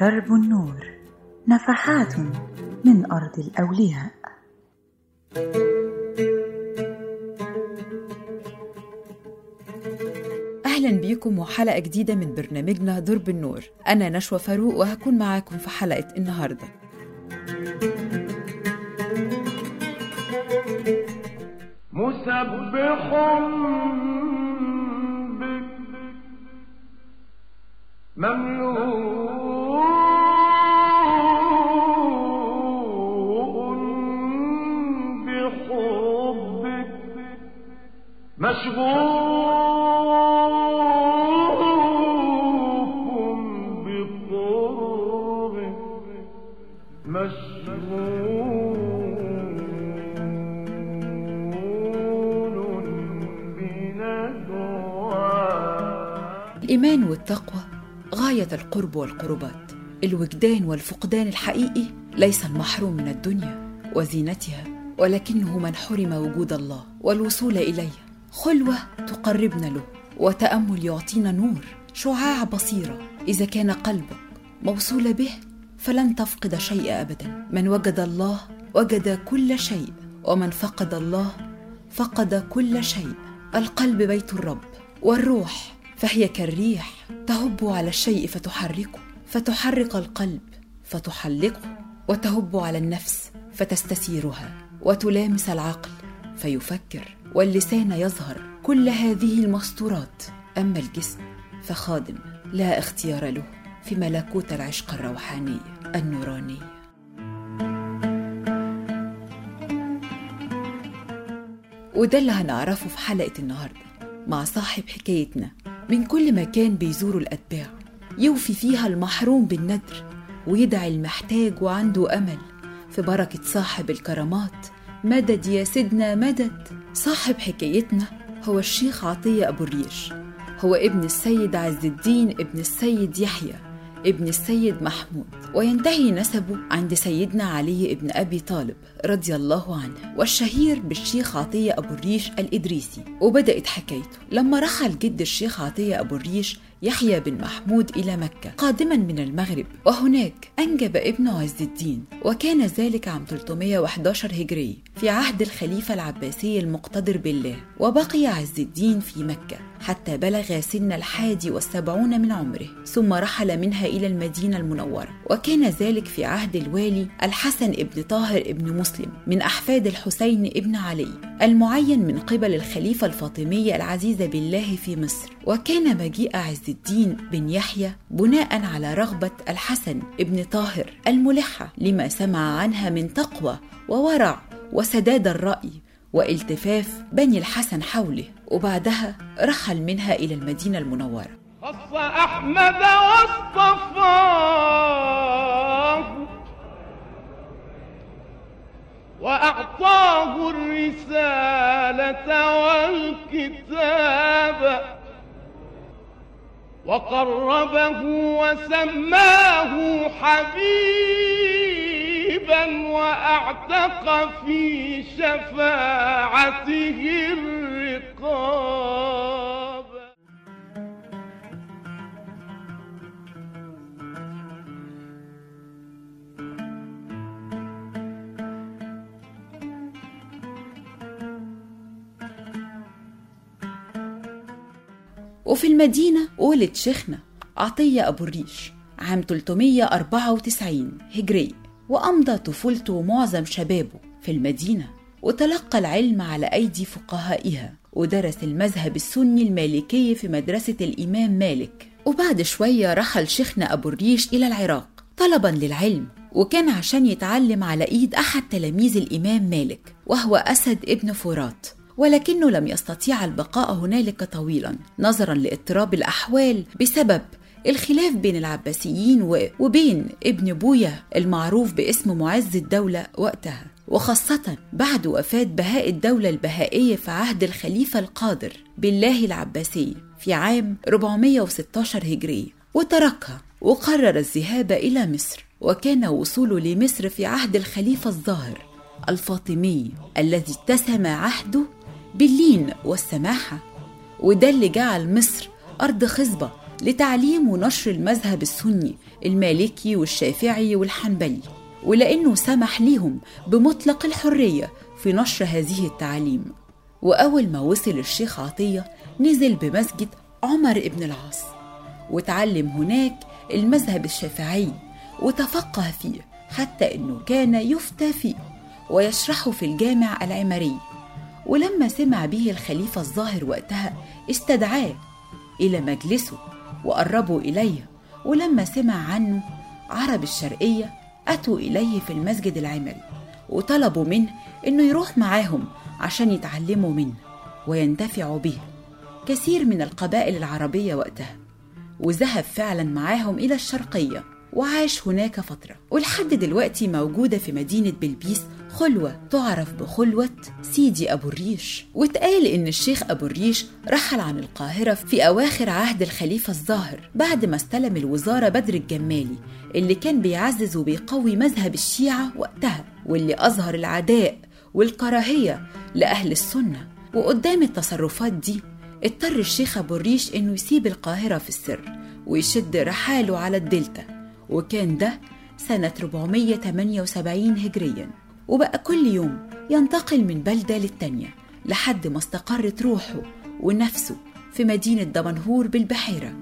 درب النور نفحات من أرض الأولياء. أهلا بيكم وحلقة جديدة من برنامجنا درب النور. أنا نشوى فاروق وهكون معاكم في حلقة النهاردة. مسبح بك الإيمان والتقوى غاية القرب والقربات. الوجدان والفقدان الحقيقي ليس المحروم من الدنيا وزينتها ولكنه من حرم وجود الله والوصول إليه خلوة تقربنا له وتأمل يعطينا نور شعاع بصيرة. إذا كان قلبك موصول به فلن تفقد شيء أبدا. من وجد الله وجد كل شيء. ومن فقد الله فقد كل شيء. القلب بيت الرب والروح فهي كالريح تهب على الشيء فتحركه. فتحرك القلب فتحلقه. وتهب على النفس فتستثيرها وتلامس العقل فيفكر. واللسان يظهر كل هذه المستورات أما الجسم فخادم لا اختيار له في ملكوت العشق الروحاني النوراني. وده اللي هنعرفه في حلقة النهاردة مع صاحب حكايتنا من كل مكان بيزوروا الأتباع يوفي فيها المحروم بالندر ويدعي المحتاج وعنده أمل في بركة صاحب الكرامات مدد يا سيدنا مدد. صاحب حكايتنا هو الشيخ عطية أبو الريش. هو ابن السيد عز الدين ابن السيد يحيى ابن السيد محمود. وينتهي نسبه عند سيدنا علي ابن أبي طالب رضي الله عنه. والشهير بالشيخ عطية أبو الريش الإدريسي. وبدأت حكايته. لما رحل جد الشيخ عطية أبو الريش يحيى بن محمود إلى مكة قادما من المغرب. وهناك أنجب ابنه عز الدين وكان ذلك عام 311 هجري في عهد الخليفة العباسي المقتدر بالله. وبقي عز الدين في مكة حتى بلغ سن الحادي والسبعون من عمره ثم رحل منها إلى المدينة المنورة. وكان ذلك في عهد الوالي الحسن ابن طاهر ابن مسلم من أحفاد الحسين ابن علي. المعين من قبل الخليفة الفاطمية العزيزة بالله في مصر. وكان مجيء عز الدين بن يحيى بناء على رغبة الحسن ابن طاهر الملحة لما سمع عنها من تقوى وورع وسداد الرأي والتفاف بني الحسن حوله وبعدها رحل منها إلى المدينة المنورة. أحمد واصطفاه وأعطاه الرسالة والكتاب وقربه وسماه حبيبا وأعتق في شفاعته الرقاب. وفي المدينة ولد شيخنا عطية أبو الريش عام 394 هجري وأمضى طفولته ومعظم شبابه في المدينة وتلقى العلم على أيدي فقهائها ودرس المذهب السني المالكي في مدرسة الإمام مالك. وبعد شوية رحل شيخنا أبو الريش إلى العراق طلبا للعلم وكان عشان يتعلم على إيد أحد تلاميذ الإمام مالك وهو أسد ابن فرات. ولكنه لم يستطيع البقاء هنالك طويلا نظرا لاضطراب الأحوال بسبب الخلاف بين العباسيين وبين ابن بويا المعروف باسم معز الدولة وقتها وخاصة بعد وفاة بهاء الدولة البهائية في عهد الخليفة القادر بالله العباسي في عام 416 هجري وتركها وقرر الذهاب إلى مصر وكان وصوله لمصر في عهد الخليفة الظاهر الفاطمي الذي اتسم عهده باللين والسماحة وده اللي جعل مصر أرض خصبة لتعليم ونشر المذهب السني المالكي والشافعي والحنبلي ولأنه سمح ليهم بمطلق الحرية في نشر هذه التعاليم. وأول ما وصل الشيخ عطية نزل بمسجد عمر بن العاص وتعلم هناك المذهب الشافعي وتفقه فيه حتى أنه كان يفتى فيه ويشرحه في الجامع العمري. ولما سمع به الخليفة الظاهر وقتها استدعاه إلى مجلسه وقربوا إليه ولما سمع عنه عرب الشرقية أتوا إليه في المسجد العمري وطلبوا منه إنه يروح معاهم عشان يتعلموا منه وينتفعوا به. كثير من القبائل العربية وقتها وذهب فعلا معاهم إلى الشرقية وعاش هناك فترة. ولحد دلوقتي موجودة في مدينة بلبيس خلوة تعرف بخلوة سيدي أبو الريش. واتقال إن الشيخ أبو الريش رحل عن القاهرة في أواخر عهد الخليفة الظاهر بعد ما استلم الوزارة بدر الجمالي اللي كان بيعزز وبيقوي مذهب الشيعة وقتها واللي أظهر العداء والكراهية لأهل السنة. وقدام التصرفات دي اضطر الشيخ أبو الريش إنه يسيب القاهرة في السر ويشد رحاله على الدلتا. وكان ده سنة 478 هجريا. وبقى كل يوم ينتقل من بلدة للتانية لحد ما استقرت روحه ونفسه في مدينة دمنهور بالبحيرة.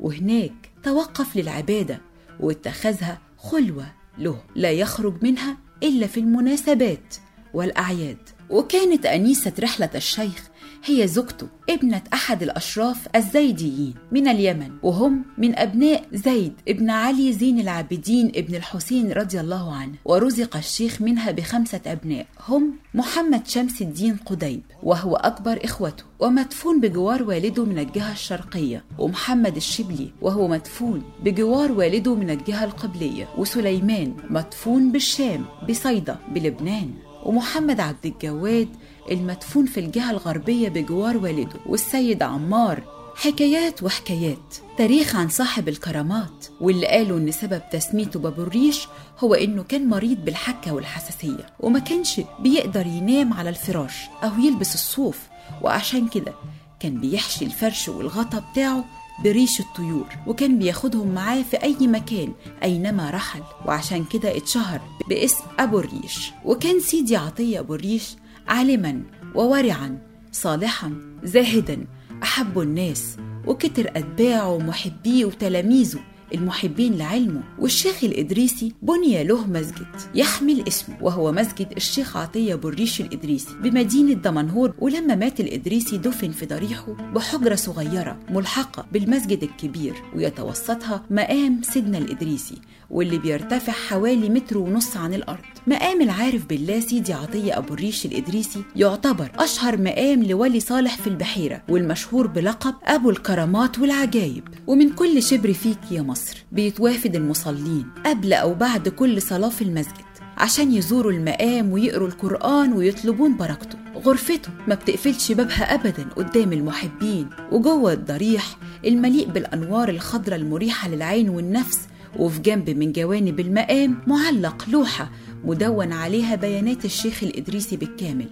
وهناك توقف للعبادة واتخذها خلوة له لا يخرج منها إلا في المناسبات والأعياد. وكانت أنيسة رحلة الشيخ هي زوجته ابنة أحد الأشراف الزيديين من اليمن وهم من أبناء زيد ابن علي زين العابدين ابن الحسين رضي الله عنه. ورزق الشيخ منها بخمسة أبناء هم محمد شمس الدين قديب وهو أكبر إخوته ومدفون بجوار والده من الجهة الشرقية ومحمد الشبلي وهو مدفون بجوار والده من الجهة القبلية وسليمان مدفون بالشام بصيدا بلبنان ومحمد عبد الجواد المدفون في الجهة الغربية بجوار والده والسيد عمار. حكايات وحكايات. تاريخ عن صاحب الكرامات. واللي قالوا إن سبب تسميته بابو الريش هو إنه كان مريض بالحكة والحساسية. وما كانش بيقدر ينام على الفراش أو يلبس الصوف. وعشان كده كان بيحشي الفرش والغطا بتاعه بريش الطيور. وكان بياخدهم معاه في أي مكان أينما رحل. وعشان كده اتشهر باسم أبو الريش. وكان سيدي عطية أبو الريش عالما وورعا صالحا زاهدا أحب الناس وكتر أتباعه ومحبيه وتلاميذه المحبين لعلمه. والشيخ الإدريسي بني له مسجد يحمل اسمه وهو مسجد الشيخ عطية بريش الإدريسي بمدينة دمنهور. ولما مات الإدريسي دفن في ضريحه بحجرة صغيرة ملحقة بالمسجد الكبير ويتوسطها مقام سيدنا الإدريسي. واللي بيرتفع حوالي متر ونص عن الأرض. مقام العارف بالله سيدي عطية أبو الريش الإدريسي يعتبر أشهر مقام لولي صالح في البحيرة والمشهور بلقب أبو الكرامات والعجايب. ومن كل شبر فيك يا مصر بيتوافد المصلين قبل أو بعد كل صلاة في المسجد عشان يزوروا المقام ويقروا القرآن ويطلبون بركته. غرفته ما بتقفلش بابها أبدا قدام المحبين وجوه الضريح المليء بالأنوار الخضراء المريحة للعين والنفس وفي جنب من جوانب المقام معلق لوحة مدون عليها بيانات الشيخ الإدريسي بالكامل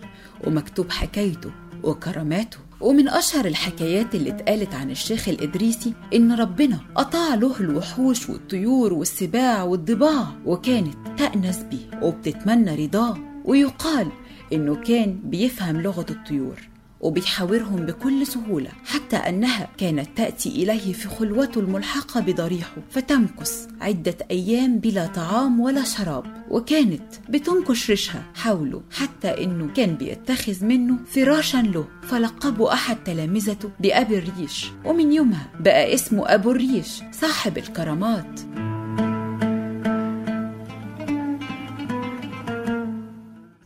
ومكتوب حكايته وكراماته. ومن أشهر الحكايات اللي اتقالت عن الشيخ الإدريسي إن ربنا قطع له الوحوش والطيور والسباع والضباع وكانت تأنس بيه وبتتمنى رضاه ويقال إنه كان بيفهم لغة الطيور. وبيحاورهم بكل سهولة حتى أنها كانت تأتي إليه في خلوته الملحقة بضريحه فتمكث عدة أيام بلا طعام ولا شراب وكانت بتنكش ريشها حوله حتى إنه كان بيتخذ منه فراشا له فلقبه أحد تلامذته بأبي الريش ومن يومها بقى اسمه أبو الريش صاحب الكرامات.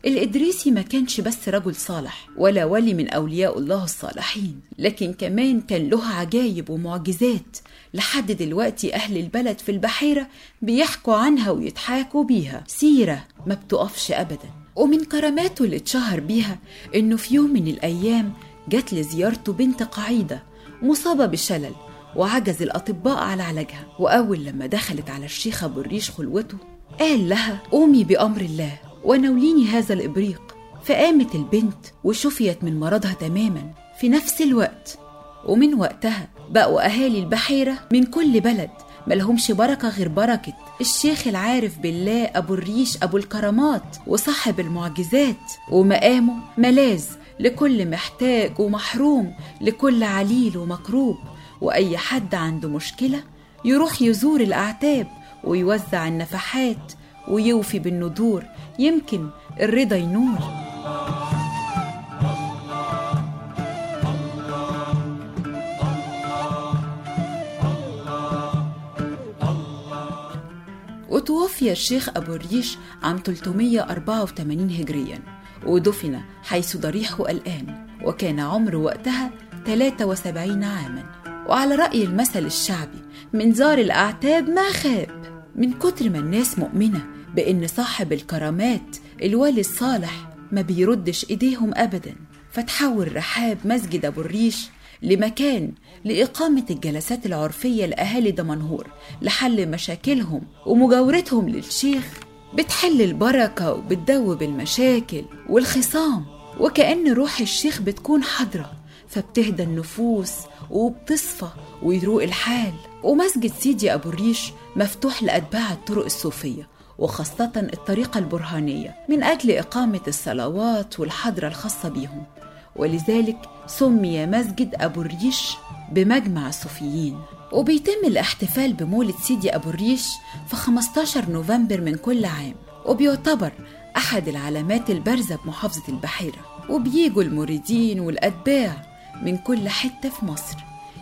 الإدريسي ما كانش بس رجل صالح ولا ولي من أولياء الله الصالحين لكن كمان كان له عجايب ومعجزات لحد دلوقتي أهل البلد في البحيرة بيحكوا عنها ويتحاكوا بيها. سيرة ما بتقفش أبدا. ومن كراماته اللي اتشهر بيها إنه في يوم من الأيام جات لزيارته بنت قعيدة مصابة بالشلل وعجز الأطباء على علاجها. وأول لما دخلت على الشيخ أبو الريش خلوته قال لها قومي بأمر الله ونوليني هذا الإبريق. فقامت البنت وشفيت من مرضها تماما. في نفس الوقت ومن وقتها بقوا أهالي البحيرة من كل بلد. ملهمش بركة غير بركة الشيخ العارف بالله أبو الريش أبو الكرامات وصاحب المعجزات ومقامه ملاذ لكل محتاج ومحروم لكل عليل ومكروب. وأي حد عنده مشكلة يروح يزور الأعتاب ويوزع النفحات ويوفي بالندور يمكن الرضا ينور. وتوفي الشيخ أبو الريش عام 384 هجريا ودفن حيث ضريحه الآن وكان عمره وقتها 73 عاما. وعلى رأي المثل الشعبي من زار الأعتاب ما خاب من كتر ما الناس مؤمنة بإن صاحب الكرامات الوالي الصالح ما بيردش إيديهم أبدا. فتحول رحاب مسجد أبو الريش لمكان لإقامة الجلسات العرفية لأهالي دمنهور لحل مشاكلهم ومجاورتهم للشيخ بتحل البركة وبتدوب المشاكل والخصام. وكأن روح الشيخ بتكون حاضرة فبتهدى النفوس وبتصفى ويروق الحال. ومسجد سيدي أبو الريش مفتوح لأتباع الطرق الصوفية وخاصة الطريقة البرهانية من أجل إقامة الصلوات والحضرة الخاصة بيهم ولذلك سمي مسجد أبو الريش بمجمع الصوفيين وبيتم الاحتفال بمولد سيدي أبو الريش في 15 نوفمبر من كل عام. وبيعتبر أحد العلامات البارزة بمحافظة البحيرة. وبيجوا المريدين والأتباع من كل حتة في مصر.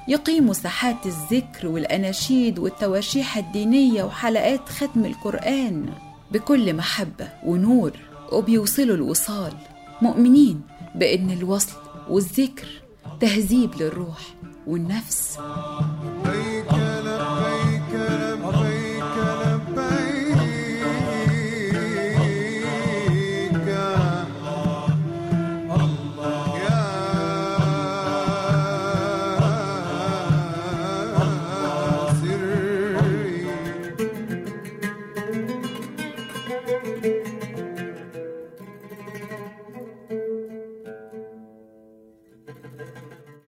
يقيموا ساحات الذكر والأناشيد والتواشيح الدينية وحلقات ختم القرآن بكل محبة ونور وبيوصلوا الوصال مؤمنين بأن الوصل والذكر تهذيب للروح والنفس.